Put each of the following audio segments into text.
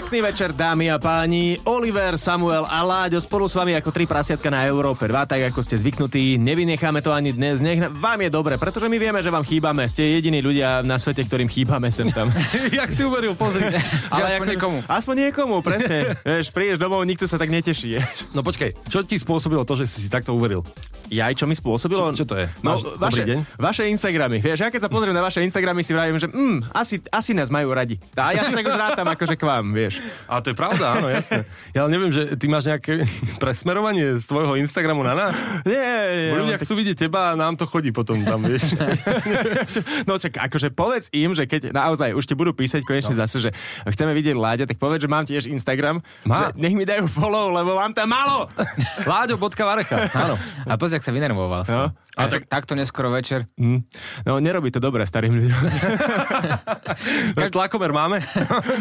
Pekný večer, dámy a páni. Oliver, Samuel a Láďo spolu s vami ako tri prasiatka na Európe 2, tak ako ste zvyknutí. Nevynecháme to ani dnes. Nech vám je dobre, pretože my vieme, že vám chýbame. Ste jediní ľudia na svete, ktorým chýbame sem tam. Jak si uveril, pozri. Ale aspoň niekomu. Aspoň niekomu, presne. Vieš, prídeš domov, nikto sa tak neteší. No počkaj, čo ti spôsobilo to, že si si takto uveril? Jaj, čo mi spôsobilo? Čo, čo to je? No, Máš vaše, deň? vaše Instagramy. Vieš, ja keď sa pozriem na vaše Instagramy, si vravím, že mm, asi, asi nás majú radi. A ja si tak už rátam akože k vám, vieš. A to je pravda, áno, jasné. Ja ale neviem, že ty máš nejaké presmerovanie z tvojho Instagramu na nás? Nie, Bo ľudia chcú vidieť teba a nám to chodí potom tam, vieš. No čak, akože povedz im, že keď naozaj už ti budú písať konečne no. zase, že chceme vidieť Láďa, tak povedz, že mám tiež Instagram, Má. že nech mi dajú follow, lebo mám tam malo. Láďo.varecha, áno. A pozri, ak sa vynervoval. No. No. A tak, takto neskoro večer. Hm. No nerobí to dobre starým ľuďom. Tlakomer máme?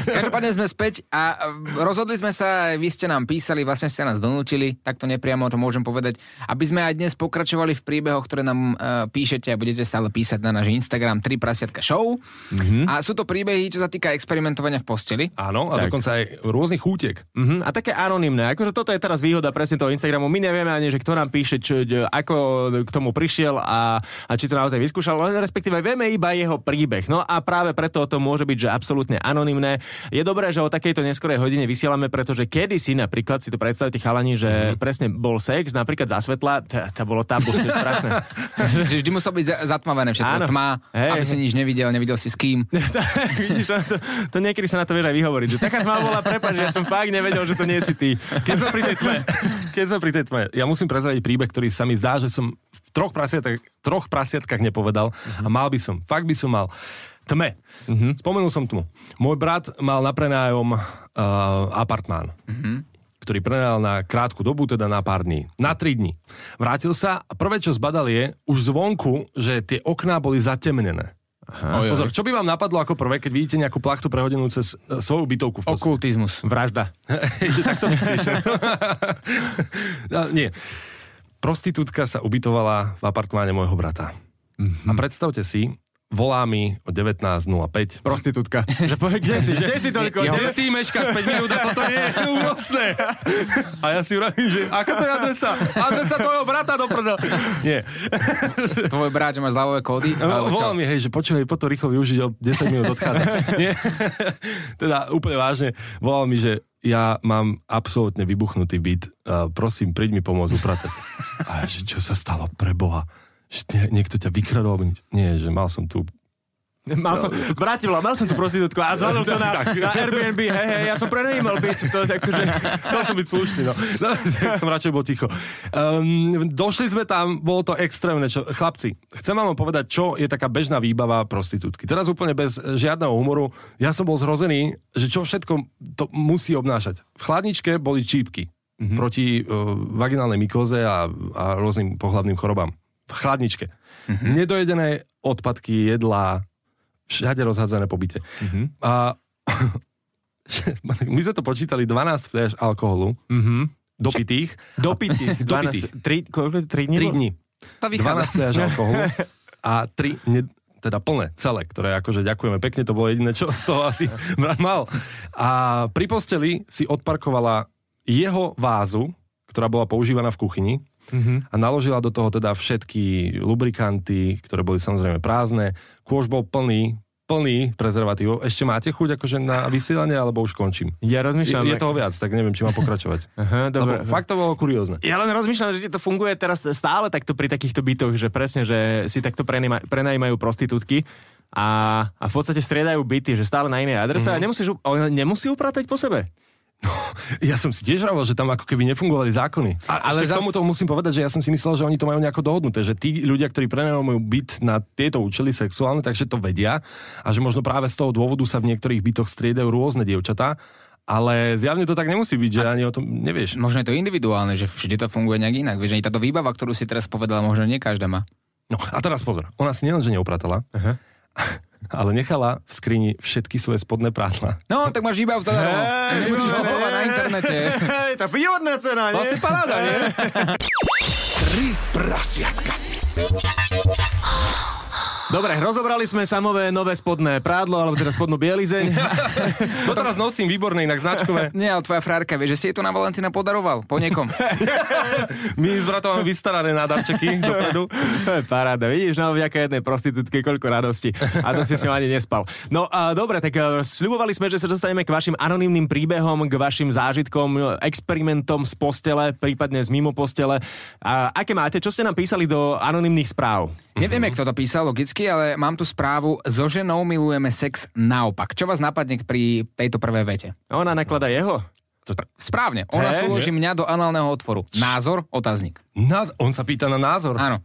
Každopádne sme späť a e, rozhodli sme sa, vy ste nám písali, vlastne ste nás donútili, takto nepriamo to môžem povedať, aby sme aj dnes pokračovali v príbehoch, ktoré nám uh, píšete a budete stále písať na náš Instagram 3 prasiatka show. Mm-hmm. A sú to príbehy, čo sa týka experimentovania v posteli. Áno, a Tak. dokonca aj rôznych útiek. Mhm, a také anonymné. Akože toto je teraz výhoda presne toho Instagramu. My nevieme ani, že kto nám píše, čo, ako k tomu prišiel a, a či to naozaj vyskúšal, respektíve vieme iba jeho príbeh. No a práve preto to môže byť, že absolútne anonymné. Je dobré, že o takejto neskorej hodine vysielame, pretože kedysi napríklad si to predstavte chalani, že mm-hmm. presne bol sex, napríklad za svetla, to, bolo tabu, to je strašné. že vždy muselo byť za- zatmavené všetko, Áno. tma, Hej, aby si nič nevidel, nevidel si s kým. Vidíš, to, to, to, niekedy sa na to vieš aj vyhovoriť. Že taká tma bola, prepáč, že ja som fakt nevedel, že to nie si ty. Keď sme pri tej tme, keď sme pri tej tme, ja musím prezradiť príbeh, ktorý sa mi zdá, že som v troch prasiatkách, troch prasiatkách nepovedal a mal by som, fakt by som mal. Tme. Spomenul som tmu. Môj brat mal na prenájom uh, apartmán. ktorý prenajal na krátku dobu, teda na pár dní. Na tri dní. Vrátil sa a prvé, čo zbadal je, už zvonku, že tie okná boli zatemnené. Oj. Pozor, čo by vám napadlo ako prvé, keď vidíte nejakú plachtu prehodenú cez e, svoju bytovku v? Okultizmus. Vražda. že takto myslíš. no, nie. Prostitútka sa ubytovala v apartmáne môjho brata. A predstavte si, volá mi o 19.05. Prostitútka. Že povie, kde si, kde si toľko? Kde si meškáš 5 minút a toto je únosné. A ja si vravím, že aká to je adresa? Adresa tvojho brata do prdel. Nie. Tvoj brat, že má zľavové kódy? No, volal mi, hej, že počúvaj, po to rýchlo využiť, o 10 minút odchádza. Nie. teda úplne vážne, volal mi, že ja mám absolútne vybuchnutý byt. Prosím, príď mi pomôcť upratať. A ja, že čo sa stalo pre Boha? Že nie, niekto ťa vykradol? Nie, že mal som tu Mal som, Brativla, mal som tú prostitútku a zvalil to na, na Airbnb, hej, hej, ja som prenajímal byt, to je akože... Chcel som byť slušný, no. no tak som radšej bol ticho. Um, došli sme tam, bolo to extrémne. Čo, chlapci, chcem vám povedať, čo je taká bežná výbava prostitútky. Teraz úplne bez žiadneho humoru. Ja som bol zhrozený, že čo všetko to musí obnášať. V chladničke boli čípky mm-hmm. proti uh, vaginálnej mykóze a, a rôznym pohľadným chorobám. V chladničke. Mm-hmm. Nedojedené odpadky, jedlá, všade rozhádzané po byte. Mm-hmm. A my sme to počítali 12 fľaš alkoholu Mhm. dopitých. Dopitých. 12, tri, koľko, tri dní? 3 dní. To vychádza. 12 fľaš alkoholu a 3 ne, teda plné, celé, ktoré akože ďakujeme pekne, to bolo jediné, čo z toho asi brat mal. A pri posteli si odparkovala jeho vázu, ktorá bola používaná v kuchyni a naložila do toho teda všetky lubrikanty, ktoré boli samozrejme prázdne. Kôž bol plný, plný prezervatívov. Ešte máte chuť akože na vysielanie, alebo už končím? Ja rozmýšľam... Je, je toho viac, tak neviem, či mám pokračovať. Aha, dobre. Lebo fakt to bolo kuriózne. Ja len rozmýšľam, že ti to funguje teraz stále takto pri takýchto bytoch, že presne, že si takto prenajma- prenajímajú prostitútky a, a v podstate striedajú byty, že stále na inej adrese mm-hmm. a nemusíš, ale nemusí upratať po sebe. Ja som si tiež vravel, že tam ako keby nefungovali zákony. A, ale zas- k tomuto musím povedať, že ja som si myslel, že oni to majú nejako dohodnuté, že tí ľudia, ktorí prenajímajú byt na tieto účely sexuálne, takže to vedia a že možno práve z toho dôvodu sa v niektorých bytoch striedajú rôzne dievčatá, ale zjavne to tak nemusí byť, že ani o tom nevieš. Možno je to individuálne, že vždy to funguje nejak inak. Vieš, ani táto výbava, ktorú si teraz povedala, možno nie každá má. No a teraz pozor, ona si nielen, že neupratala, ale nechala v skrini všetky svoje spodné prádla. No, tak máš výbav zadarmo. Nemusíš kupovať na internete. Hej, tá výhodná cena, nie? Vlastne paráda, nie? Tri prasiatka. Dobre, rozobrali sme samové nové spodné prádlo, alebo teda spodnú bielizeň. Doteraz nosím výborné inak značkové. Nie, ale tvoja frárka vie, že si jej to na Valentína podaroval. Po niekom. My s bratom máme vystarané na darčeky dopredu. To je paráda, vidíš, no vďaka jednej prostitútke koľko radosti. A to si s ňou ani nespal. No a dobre, tak uh, sľubovali sme, že sa dostaneme k vašim anonymným príbehom, k vašim zážitkom, experimentom z postele, prípadne z mimo postele. A aké máte? Čo ste nám písali do anonymných správ? Nevieme, kto to písal logicky, ale mám tu správu. So ženou milujeme sex naopak. Čo vás napadne pri tejto prvej vete? Ona naklada jeho? Spr- Správne. Ona Hé, súloží mňa do análneho otvoru. Názor? Otáznik. On sa pýta na názor. Áno.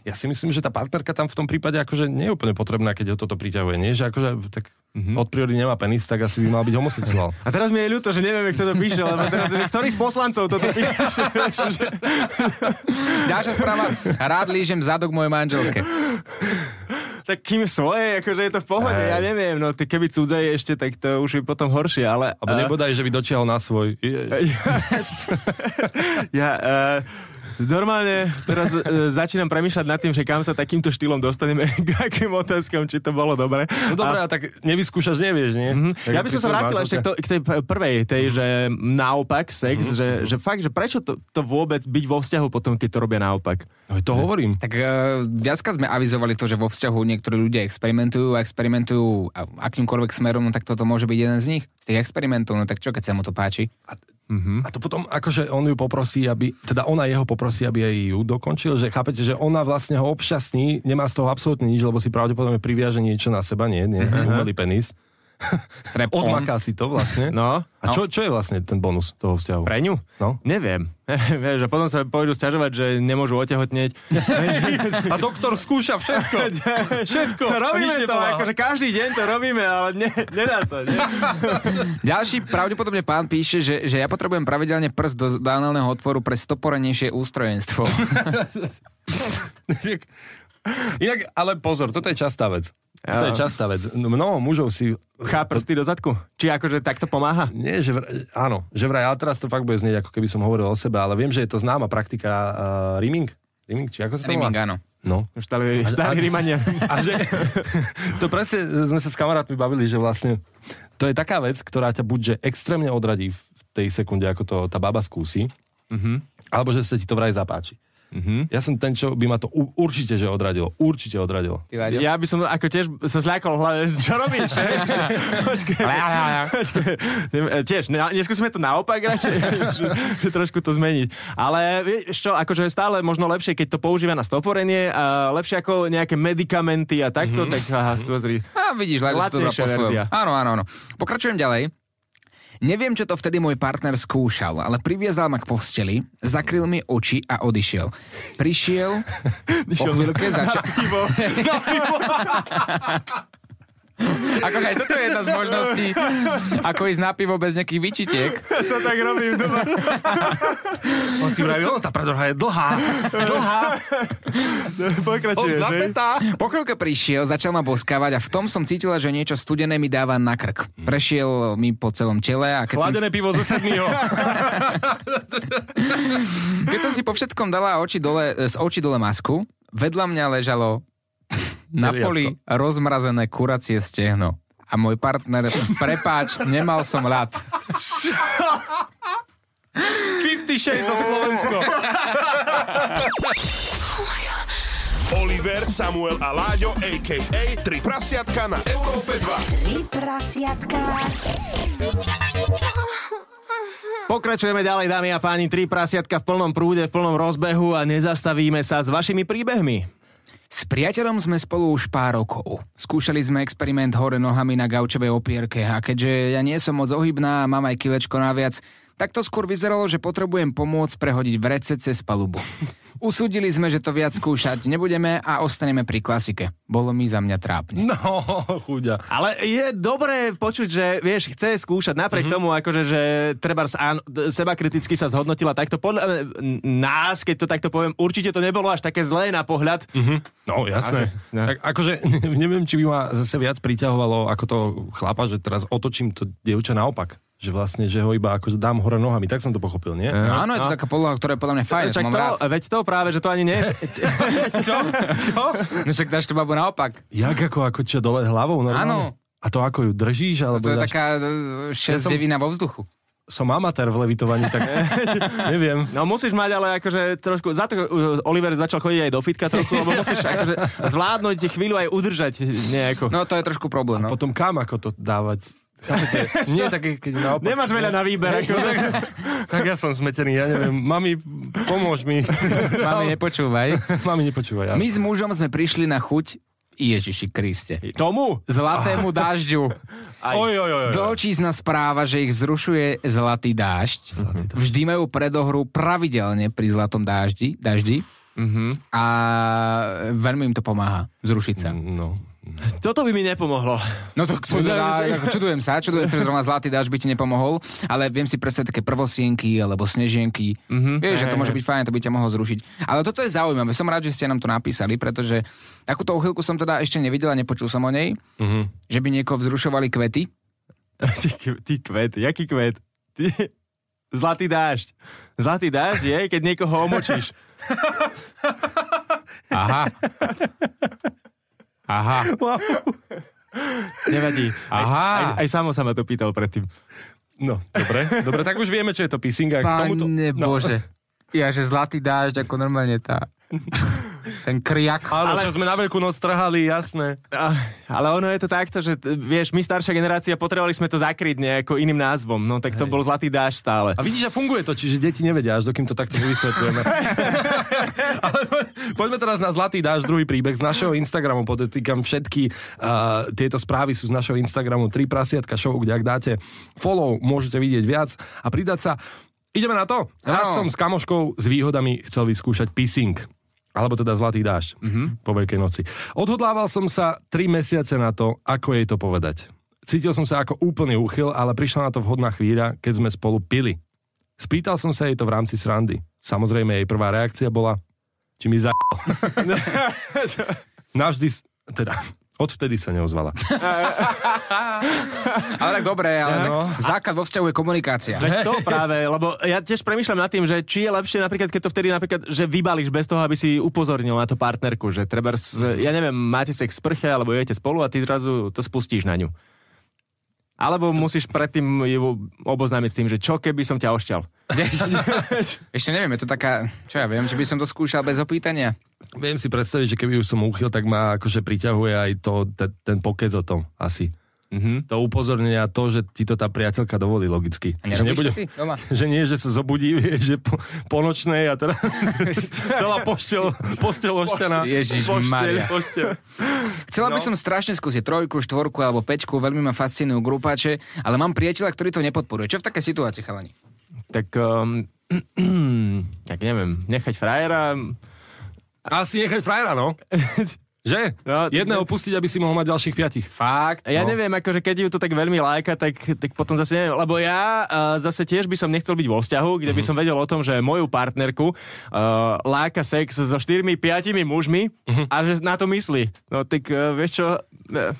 Ja si myslím, že tá partnerka tam v tom prípade akože nie je úplne potrebná, keď ho toto priťahuje. Nie, že akože tak od prírody nemá penis, tak asi by mal byť homosexuál. A teraz mi je ľúto, že nevieme, kto to píše, lebo teraz, že ktorý z poslancov toto píše. Ďalšia správa. Rád lížem zadok mojej manželke. Tak kým svoje, akože je to v pohode, Hej. ja neviem, no ty keby cudze je ešte, tak to už je potom horšie, ale... Alebo nebodaj, že by dočiahol na svoj. Je- ja, uh, normálne teraz uh, začínam premýšľať nad tým, že kam sa takýmto štýlom dostaneme, k akým otázkam, či to bolo dobre. No dobré, a tak nevyskúšaš, nevieš, nie? Tak Ja by som sa vrátil ešte k, to, k tej prvej, tej, že naopak sex, že, že fakt, že prečo to, to vôbec byť vo vzťahu potom, keď to robia naopak? No, to hovorím. Tak uh, viackrát sme avizovali to, že vo vzťahu niektorí ľudia experimentujú a experimentujú akýmkoľvek smerom, no tak toto môže byť jeden z nich. Z tých experimentov, no tak čo, keď sa mu to páči? A to potom, akože on ju poprosí, aby, teda ona jeho poprosí, aby aj ju dokončil, že chápete, že ona vlastne ho obšťastní, nemá z toho absolútne nič, lebo si pravdepodobne priviaže niečo na seba, nie, nie, umelý penis. Strep Odmaká si to vlastne. No, A čo, čo je vlastne ten bonus toho vzťahu? pre ňu? No. Neviem. Vieš, a potom sa pôjdu sťažovať, že nemôžu otehotneť. A doktor skúša všetko. všetko. robíme to, akože každý deň to robíme, ale ne, nedá sa. Ne? Ďalší pravdepodobne pán píše, že, že ja potrebujem pravidelne prst do, análneho otvoru pre stoporenejšie ústrojenstvo. Inak, ale pozor, toto je častá vec. Toto je Ja. častá vec. Mnoho mužov si... Chá prsty do zadku? Či akože takto pomáha? Nie, že vraj, áno, že vraj, ale teraz to fakt bude znieť, ako keby som hovoril o sebe, ale viem, že je to známa praktika uh, rimming. Rimming, či ako sa to Rimming, áno. No. Už starý, starý rímania. A že, to presne sme sa s kamarátmi bavili, že vlastne to je taká vec, ktorá ťa buď že extrémne odradí v tej sekunde, ako to tá baba skúsi, alebo že sa ti to vraj zapáči. Ja som ten, čo by ma to u- určite že odradilo. Určite odradilo. Ty, Láďo? Ja by som ako tiež sa zľakol hlave, čo robíš? hej? Počkaj. Počkaj. Tiež, ne- neskúsime to naopak radšej, že, trošku to zmeniť. Ale vieš čo, akože je stále možno lepšie, keď to používa na stoporenie, a lepšie ako nejaké medikamenty a takto, tak aha, pozri. A vidíš, si to. Áno, áno, áno. Pokračujem ďalej. Neviem, čo to vtedy môj partner skúšal, ale priviazal ma k posteli, zakryl mi oči a odišiel. Prišiel, po chvíľke začal... Akože aj toto je jedna z možností, ako ísť na pivo bez nejakých vyčitiek. To tak robím doma. On si vraví, tá predroha je dlhá. Dlhá. Napätá. Po chvíľke prišiel, začal ma boskávať a v tom som cítila, že niečo studené mi dáva na krk. Prešiel mi po celom tele a keď som, Chladené pivo zo sedmýho. keď som si po všetkom dala oči dole, z očí dole masku, vedľa mňa ležalo na poli rozmrazené kuracie stehno. A môj partner, prepáč, nemal som rád. 50 Shades of Slovensko. Oliver, Samuel a Láďo, a.k.a. Tri prasiatka na Európe 2. Tri prasiatka. Pokračujeme ďalej, dámy a páni, tri prasiatka v plnom prúde, v plnom rozbehu a nezastavíme sa s vašimi príbehmi. S priateľom sme spolu už pár rokov. Skúšali sme experiment hore nohami na gaučovej opierke a keďže ja nie som moc ohybná a mám aj kilečko naviac, tak to skôr vyzeralo, že potrebujem pomôcť prehodiť vrece cez palubu. Usúdili sme, že to viac skúšať nebudeme a ostaneme pri klasike. Bolo mi za mňa trápne. No, chuďa. Ale je dobré počuť, že vieš, chce skúšať napriek mm-hmm. tomu, akože, že treba seba kriticky sa zhodnotila takto. Podľa nás, keď to takto poviem, určite to nebolo až také zlé na pohľad. Mm-hmm. No, jasné. no. Tak, akože neviem, či by ma zase viac priťahovalo ako to chlapa, že teraz otočím to dievča naopak. Že vlastne, že ho iba akože dám hore nohami. Tak som to pochopil, nie? No, áno, je to taká poloha, ktorá je podľa mňa fajn, Čak to, rád. veď to práve, že to ani nie. Čo? Čo? No však dáš tú babu naopak. Jak ako, ako čo, dole hlavou normálne? Áno. A to ako ju držíš? Alebo To je dáš... taká Ja šesť som- devina vo vzduchu. Som amatér v levitovaní, tak neviem. No musíš mať ale akože trošku, za to uh, Oliver začal chodiť aj do fitka trochu, lebo musíš akože zvládnuť chvíľu aj udržať nejako. No to je trošku problém, no. Potom kam ako to dávať? Chápete? Nie také, keď naopak. Nemáš veľa na výber. Ako, tak, tak ja som smetený, ja neviem. Mami, pomôž mi. Mami, nepočúvaj. Mami, nepočúvaj. Ja. My s mužom sme prišli na chuť Ježiši Kriste. Tomu? Zlatému dažďu. Aj. Oj, oj, oj. oj. Dlhočízna správa, že ich vzrušuje zlatý dážď. Vždy majú predohru pravidelne pri zlatom dáždi, daždi. A veľmi im to pomáha vzrušiť sa. No. Toto by mi nepomohlo. No to ako čudujem sa, čudujem sa, že zlatý dáž by ti nepomohol, ale viem si predstaviť také prvosienky alebo snežienky. Mm-hmm. Vieš, že to môže byť fajn, to by ťa mohlo zrušiť. Ale toto je zaujímavé, som rád, že ste nám to napísali, pretože takúto uchylku som teda ešte nevidel a nepočul som o nej, mm-hmm. že by niekoho vzrušovali kvety. Ty, ty kvet, jaký kvet? Ty, zlatý dážď. Zlatý dážď je, keď niekoho omočíš. Aha. Aha. Nevadí. Aha. Aj, aj, aj samo sa ma to pýtal predtým. no, dobre. Dobre, tak už vieme, čo je to pissing. K tomuto... Pane no. Bože. Ja, že zlatý dážď, ako normálne tá... Ten kriak. Áno, ale... čo sme na veľkú noc trhali, jasné. A, ale ono je to takto, že vieš, my staršia generácia potrebovali sme to zakryť nejako iným názvom. No tak to bol zlatý dáž stále. A vidíš, že funguje to, čiže deti nevedia, až dokým to takto vysvetlujeme. Ale poďme teraz na Zlatý dáž, druhý príbeh z našeho Instagramu. Podotýkam všetky uh, tieto správy sú z našeho Instagramu 3 prasiatka show, kde ak dáte follow, môžete vidieť viac a pridať sa. Ideme na to. Raz Áno. som s kamoškou s výhodami chcel vyskúšať pissing. Alebo teda zlatý dáž mm-hmm. po Veľkej noci. Odhodlával som sa 3 mesiace na to, ako jej to povedať. Cítil som sa ako úplný úchyl, ale prišla na to vhodná chvíľa, keď sme spolu pili. Spýtal som sa jej to v rámci srandy. Samozrejme, jej prvá reakcia bola, či mi za... Navždy, teda, odvtedy sa neozvala. Ale tak dobre, ale No. tak základ vo vzťahu je komunikácia. Veď to práve, lebo ja tiež premýšľam nad tým, že či je lepšie napríklad, keď to vtedy napríklad, že vybalíš bez toho, aby si upozornil na to partnerku, že treba, ja neviem, máte sex v sprche, alebo jete spolu a ty zrazu to spustíš na ňu. Alebo musíš predtým ju oboznámiť s tým, že čo keby som ťa ošťal. Ešte neviem, je to taká, čo ja viem, že by som to skúšal bez opýtania. Viem si predstaviť, že keby už som úchyl, tak ma akože priťahuje aj to, te, ten pokec o tom asi. Mm-hmm. To upozornenie a to, že ti to tá priateľka dovolí logicky. A to ty doma? že nie, že sa zobudí, vieš, že po, po nočnej a teda celá poštel, postel ošťaná. Ježiš Pošteľ, pošteľ. Chcela by No. som strašne skúsiť trojku, štvorku alebo peťku, veľmi ma fascinujú grupáče, ale mám priateľa, ktorý to nepodporuje. Čo v takej situácii, chalani? Tak, um, tak neviem, nechať frajera, Asi nechať frajera, no. Že? No, Jedného pustiť, aby si mohol mať ďalších piatich. Fakt? Ja No. neviem, akože keď ju to tak veľmi láka, tak, tak potom zase neviem, lebo ja uh, zase tiež by som nechcel byť vo vzťahu, kde by som vedel o tom, že moju partnerku uh, láka sex so štyrmi, piatimi mužmi a že na to myslí. No tak uh, vieš čo, uh,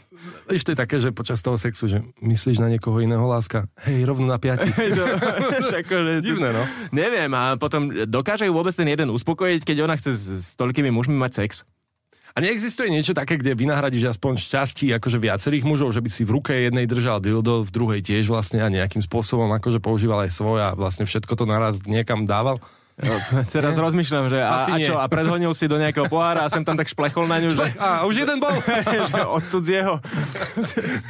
Vieš, to je také, že počas toho sexu, že myslíš na niekoho iného láska. Hej, rovno na piatich. to, vieš, akože, Divné, no. Neviem, a potom dokáže ju vôbec ten jeden uspokojiť, keď ona chce s, s toľkými mužmi mať sex? A neexistuje niečo také, kde vynahradíš aspoň šťastí akože viacerých mužov, že by si v ruke jednej držal dildo, v druhej tiež vlastne a nejakým spôsobom akože používal aj svoj a vlastne všetko to naraz niekam dával. No, teraz rozmýšľam, že a, Asi a čo, a predhonil si do nejakého pohára a sem tam tak šplechol na ňu, že, A už jeden bol. že od cudzieho.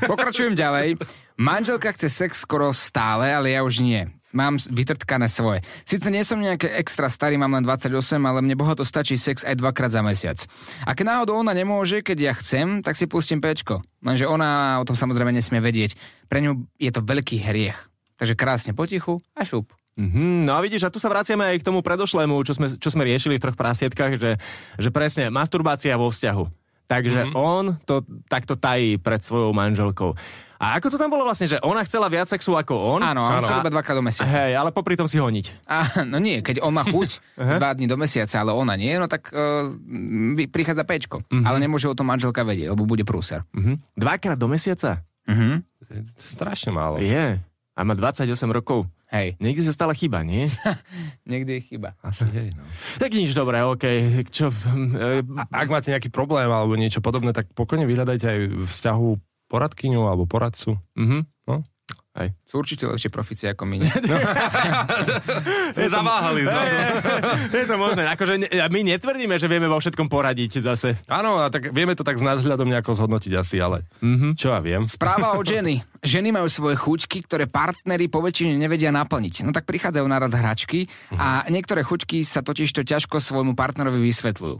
Pokračujem ďalej. Manželka chce sex skoro stále, ale ja už nie. Mám vytrtkané svoje. Sice nie som nejaké extra starý, mám len 28, ale mne bohato stačí sex aj dvakrát za mesiac. A keď náhodou ona nemôže, keď ja chcem, tak si pustím pečko. Lenže ona o tom samozrejme nesmie vedieť. Pre ňu je to veľký hriech. Takže krásne potichu a šup. Mhm, no a vidíš, a tu sa vraciame aj k tomu predošlému, čo sme, čo sme riešili v troch prasietkách, že, že presne, masturbácia vo vzťahu. Takže mm-hmm. on to takto tají pred svojou manželkou. A ako to tam bolo vlastne, že ona chcela viac sexu ako on? Áno, on A- chcel iba dvakrát do mesiaca. Hej, ale popri tom si honiť. A, no nie, keď on má chuť dva dní do mesiaca, ale ona nie, no tak uh, prichádza pečko. Ale nemôže o tom manželka vedieť, lebo bude prúser. Mhm. Dvakrát do mesiaca? Mhm. Strašne málo. Je. A má 28 rokov. Hej, Niekde sa stala chyba, nie? niekde je chyba. Asi hej, no. tak nič dobré, okej. Čo? e, Ak máte nejaký problém alebo niečo podobné, tak pokojne vyhľadajte aj v vzťahu poradkyňu alebo poradcu. Mhm. No. Sú určite lepšie profície ako my. nie? Sme zaváhali zrazu. Je to možné. Akože ne, my netvrdíme, že vieme vo všetkom poradiť zase. Áno, a tak vieme to tak s nadhľadom nejako zhodnotiť asi, ale mm-hmm. čo ja viem. Správa od ženy. Ženy majú svoje chuťky, ktoré partnery po väčšine nevedia naplniť. No tak prichádzajú na rad hračky a niektoré chuťky sa totiž to ťažko svojmu partnerovi vysvetľujú.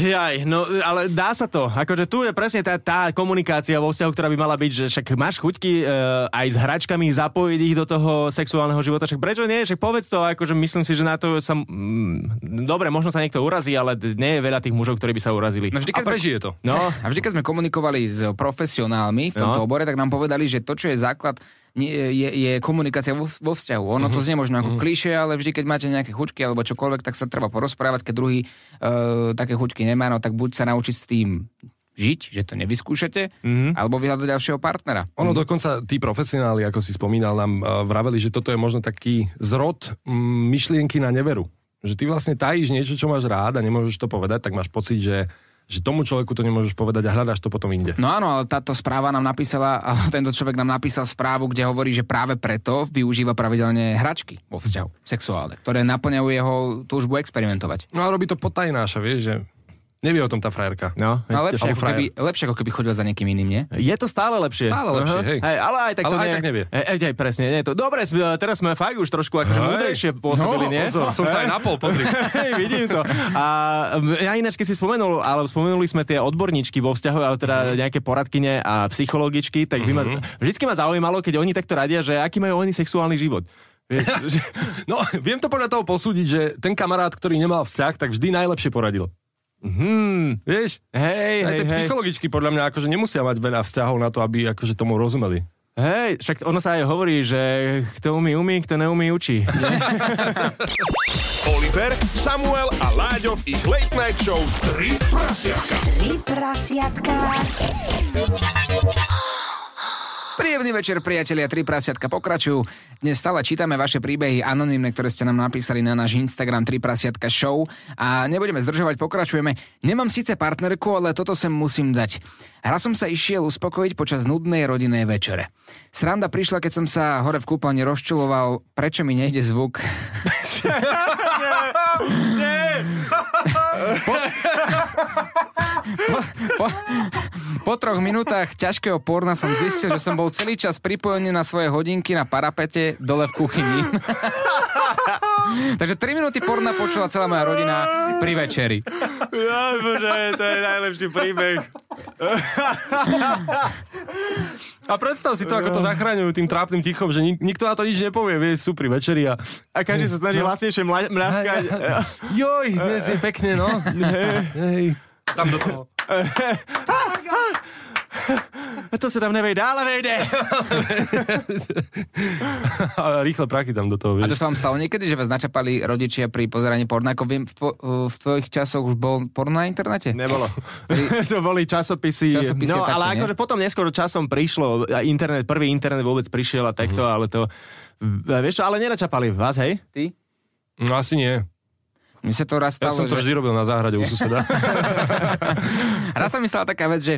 Jaj, no ale dá sa to. Akože tu je presne tá, tá komunikácia vo vzťahu, ktorá by mala byť, že však máš chuťky e, aj s hračkami zapojiť ich do toho sexuálneho života. Však prečo nie? Však povedz to, akože myslím si, že na to sa... Mm, dobre, možno sa niekto urazí, ale nie je veľa tých mužov, ktorí by sa urazili. No vždy, A keď sme, prežije to. No, a vždy, keď sme komunikovali s profesionálmi v tomto No. obore, tak nám povedali, že to, čo je základ, je, je komunikácia vo, vo vzťahu. Ono to znie možno ako klišé, ale vždy, keď máte nejaké chuťky alebo čokoľvek, tak sa treba porozprávať, keď druhý uh, také chuťky nemá, no tak buď sa naučiť s tým žiť, že to nevyskúšate, alebo vyhľadať ďalšieho partnera. Ono dokonca tí profesionáli, ako si spomínal, nám uh, vraveli, že toto je možno taký zrod myšlienky na neveru. Že ty vlastne tajíš niečo, čo máš rád a nemôžeš to povedať, tak máš pocit, že, že tomu človeku to nemôžeš povedať a hľadáš to potom inde. No áno, ale táto správa nám napísala, tento človek nám napísal správu, kde hovorí, že práve preto využíva pravidelne hračky vo vzťahu sexuálne, ktoré naplňajú jeho túžbu experimentovať. No a robí to potajnáša, vieš, že nevie o tom tá frajerka. no. No lepšie ako, keby, lepšie ako keby chodil za niekým iným, nie? Je to stále lepšie. Stále lepšie, hej. hej. Ale aj tak Ale to aj nie, tak nevie. Hej, hej, presne, nie je to. Dobre, teraz sme fakt už trošku akože múdrejšie pôsobili, No, nie? pozor, som sa aj napol, pozri. Hej, vidím to. A ja ináč, keď si spomenul, ale spomenuli sme tie odborníčky vo vzťahu, ale teda Mhm. nejaké poradkyne a psychologičky, tak by ma, vždycky ma zaujímalo, keď oni takto radia, že aký majú oni sexuálny život. No, viem to podľa toho posúdiť, že ten kamarát, ktorý nemal vzťah, tak vždy najlepšie poradil. Hmm, Vieš? hej, Aj hej, tie hej. psychologičky podľa mňa akože nemusia mať veľa vzťahov na to, aby akože tomu rozumeli. Hej, však ono sa aj hovorí, že kto umí, umí, kto neumí, učí. Oliver, Samuel a Láďo v ich Late Night Show 3 prasiatka. Tri prasiatka. Príjemný večer, priatelia, tri prasiatka pokračujú. Dnes stále čítame vaše príbehy anonymné, ktoré ste nám napísali na náš Instagram 3 prasiatka show a nebudeme zdržovať, pokračujeme. Nemám síce partnerku, ale toto sem musím dať. Raz som sa išiel uspokojiť počas nudnej rodinnej večere. Sranda prišla, keď som sa hore v kúpalni rozčuloval, prečo mi nejde zvuk. po, po, po troch minútach ťažkého porna som zistil, že som bol celý čas pripojený na svoje hodinky na parapete dole v kuchyni. Takže 3 minúty porna počula celá moja rodina pri večeri. Ja, bože, to je najlepší príbeh. A predstav si to, ako to zachraňujú tým trápnym tichom, že nik- nikto na to nič nepovie, vieš, sú pri večeri a... A každý sa snaží hlasnejšie mla- mľaskať. Joj, dnes je pekne, no. Hej. Tam do toho. To sa tam nevejde, ale vejde. A rýchle prachy tam do toho, A to vieš. sa vám stalo niekedy, že vás načapali rodičia pri pozeraní porna? Ako viem, v, tvo- v tvojich časoch už bol porno na internete? Nebolo. to boli časopisy. Časopisy no, také, ale akože potom neskôr časom prišlo, a internet, prvý internet vôbec prišiel a takto, ale to... Vieš čo, ale nenačapali vás, hej? Ty? No asi nie. Mne sa to raz Ja stalo, som to že... vždy robil na záhrade u suseda. Raz sa mi stala taká vec, že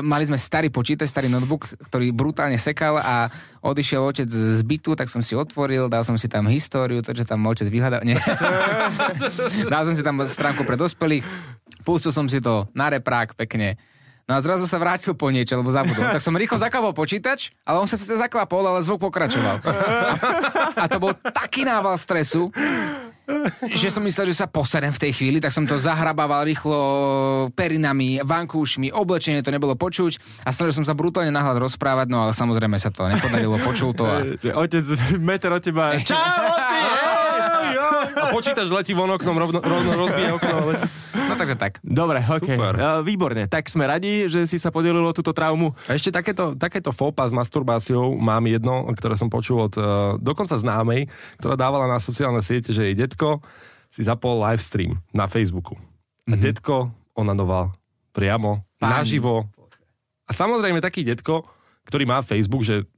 mali sme starý počítač, starý notebook, ktorý brutálne sekal a odišiel otec z bytu, tak som si otvoril, dal som si tam históriu, to, čo tam otec vyhľadal. Nie. dal som si tam stránku pre dospelých, pustil som si to na reprák pekne. No a zrazu sa vrátil po niečo, lebo zabudol. Tak som rýchlo zaklapol počítač, ale on sa síce zaklapol, ale zvuk pokračoval. A, a to bol taký nával stresu, že som myslel, že sa poserem v tej chvíli, tak som to zahrabával rýchlo perinami, vankúšmi, oblečenie to nebolo počuť a snažil som sa brutálne nahľad rozprávať, no ale samozrejme sa to nepodarilo, počul to a... Otec, meter od teba. Čau, oci! A počítač letí von oknom, rovno, rovno rozbije okno. Letí. No takže tak. Dobre, ok. Super. Výborne. Tak sme radi, že si sa podelilo túto traumu. A ešte takéto, takéto fópa s masturbáciou mám jedno, ktoré som počul od uh, dokonca známej, ktorá dávala na sociálne siete, že jej detko si zapol live stream na Facebooku. A detko onanoval priamo, Pán. naživo. A samozrejme taký detko, ktorý má Facebook, že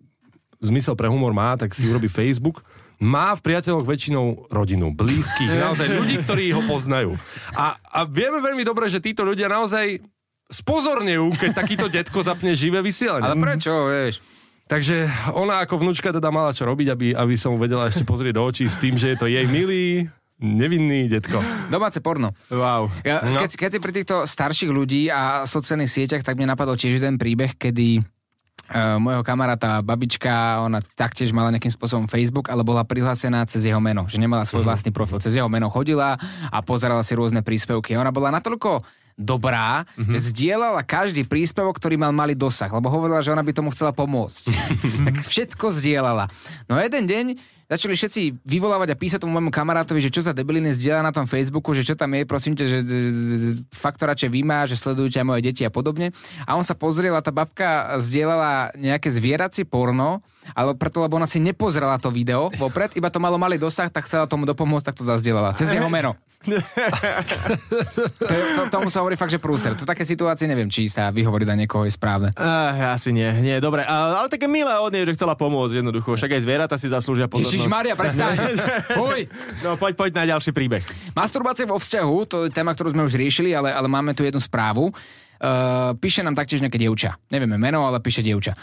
zmysel pre humor má, tak si urobí Facebook, má v priateľoch väčšinou rodinu, blízkych, naozaj ľudí, ktorí ho poznajú. A, a vieme veľmi dobre, že títo ľudia naozaj spozornejú, keď takýto detko zapne živé vysielanie. Ale prečo, vieš? Takže ona ako vnúčka teda mala čo robiť, aby, aby som mu vedela ešte pozrieť do očí s tým, že je to jej milý, nevinný detko. Domáce porno. Wow. Ja, No. keď, keď si pri týchto starších ľudí a sociálnych sieťach, tak mne napadol tiež jeden príbeh, kedy uh, môjho kamaráta babička, ona taktiež mala nejakým spôsobom Facebook, ale bola prihlásená cez jeho meno, že nemala svoj vlastný profil. Cez jeho meno chodila a pozerala si rôzne príspevky. Ona bola natoľko dobrá, že zdieľala každý príspevok, ktorý mal malý dosah, lebo hovorila, že ona by tomu chcela pomôcť. tak všetko zdieľala. No a jeden deň začali všetci vyvolávať a písať tomu môjmu kamarátovi, že čo za debiliny zdieľa na tom Facebooku, že čo tam je, prosím ťa, že fakt to radšej vymá, že sledujú ťa moje deti a podobne. A on sa pozrel a tá babka zdieľala nejaké zvieracie porno, ale preto, lebo ona si nepozrela to video vopred, iba to malo malý dosah, tak chcela tomu dopomôcť, tak to zazdieľala. Cez jeho meno. to, to, tomu sa hovorí fakt, že prúser. To také situácie neviem, či sa vyhovoriť na niekoho je správne. Uh, asi nie, nie, dobre. Uh, ale také milé od nej, že chcela pomôcť jednoducho. Však aj zvieratá si zaslúžia pozornosť. Ježiš Maria, prestaň. Fuj. No poď, poď na ďalší príbeh. Masturbácia vo vzťahu, to je téma, ktorú sme už riešili, ale, ale máme tu jednu správu. Uh, píše nám taktiež nejaké dievča. Nevieme meno, ale píše dievča.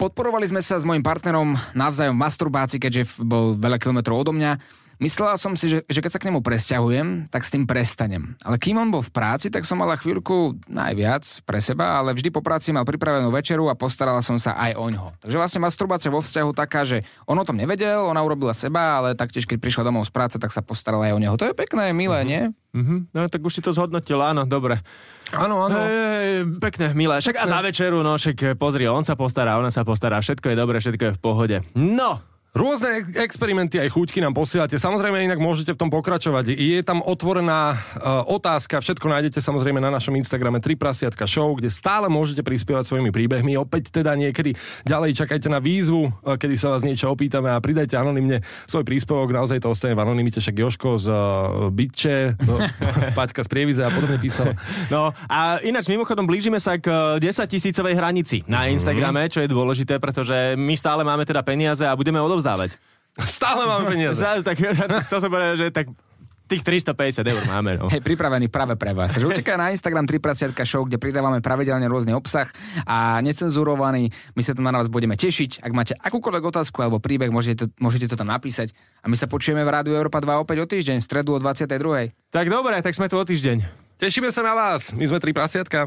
Podporovali sme sa s mojim partnerom navzájom v masturbácii, keďže bol veľa kilometrov odo mňa. Myslela som si, že, že keď sa k nemu presťahujem, tak s tým prestanem. Ale kým on bol v práci, tak som mala chvíľku najviac pre seba, ale vždy po práci mal pripravenú večeru a postarala som sa aj o ňoho. Takže vlastne masturbácia vo vzťahu taká, že on o tom nevedel, ona urobila seba, ale taktiež keď prišla domov z práce, tak sa postarala aj o neho. To je pekné, milé, nie? Uh-huh. No tak už si to zhodnotil, áno, dobre. Áno, áno. Ej, pekné, milé. Však a za večeru, no však pozri, on sa postará, ona sa postará, všetko je dobre, všetko je v pohode. No, Rôzne experimenty aj chuťky nám posielate. Samozrejme, inak môžete v tom pokračovať. Je tam otvorená uh, otázka, všetko nájdete samozrejme na našom Instagrame 3 prasiatka show, kde stále môžete prispievať svojimi príbehmi. Opäť teda niekedy ďalej čakajte na výzvu, uh, kedy sa vás niečo opýtame a pridajte anonymne svoj príspevok. Naozaj to ostane v anonimite, však Joško z uh, Bytče, uh, Paťka z Prievidze a podobne písal. No a ináč mimochodom blížime sa k eh, 10 tisícovej hranici na Instagrame, čo je dôležité, pretože my stále máme teda peniaze a budeme odovzdávať. Stále máme peniaze. Zás, tak, chcel som povedať, že tak tých 350 eur máme. No. Hej, pripravený práve pre vás. Takže určite na Instagram 3 prasiatka show, kde pridávame pravidelne rôzny obsah a necenzurovaný. My sa tu na vás budeme tešiť. Ak máte akúkoľvek otázku alebo príbeh, môžete to, môžete to tam napísať. A my sa počujeme v Rádiu Európa 2 opäť o týždeň, v stredu o 22. Tak dobre, tak sme tu o týždeň. Tešíme sa na vás. My sme 3 prasiatka.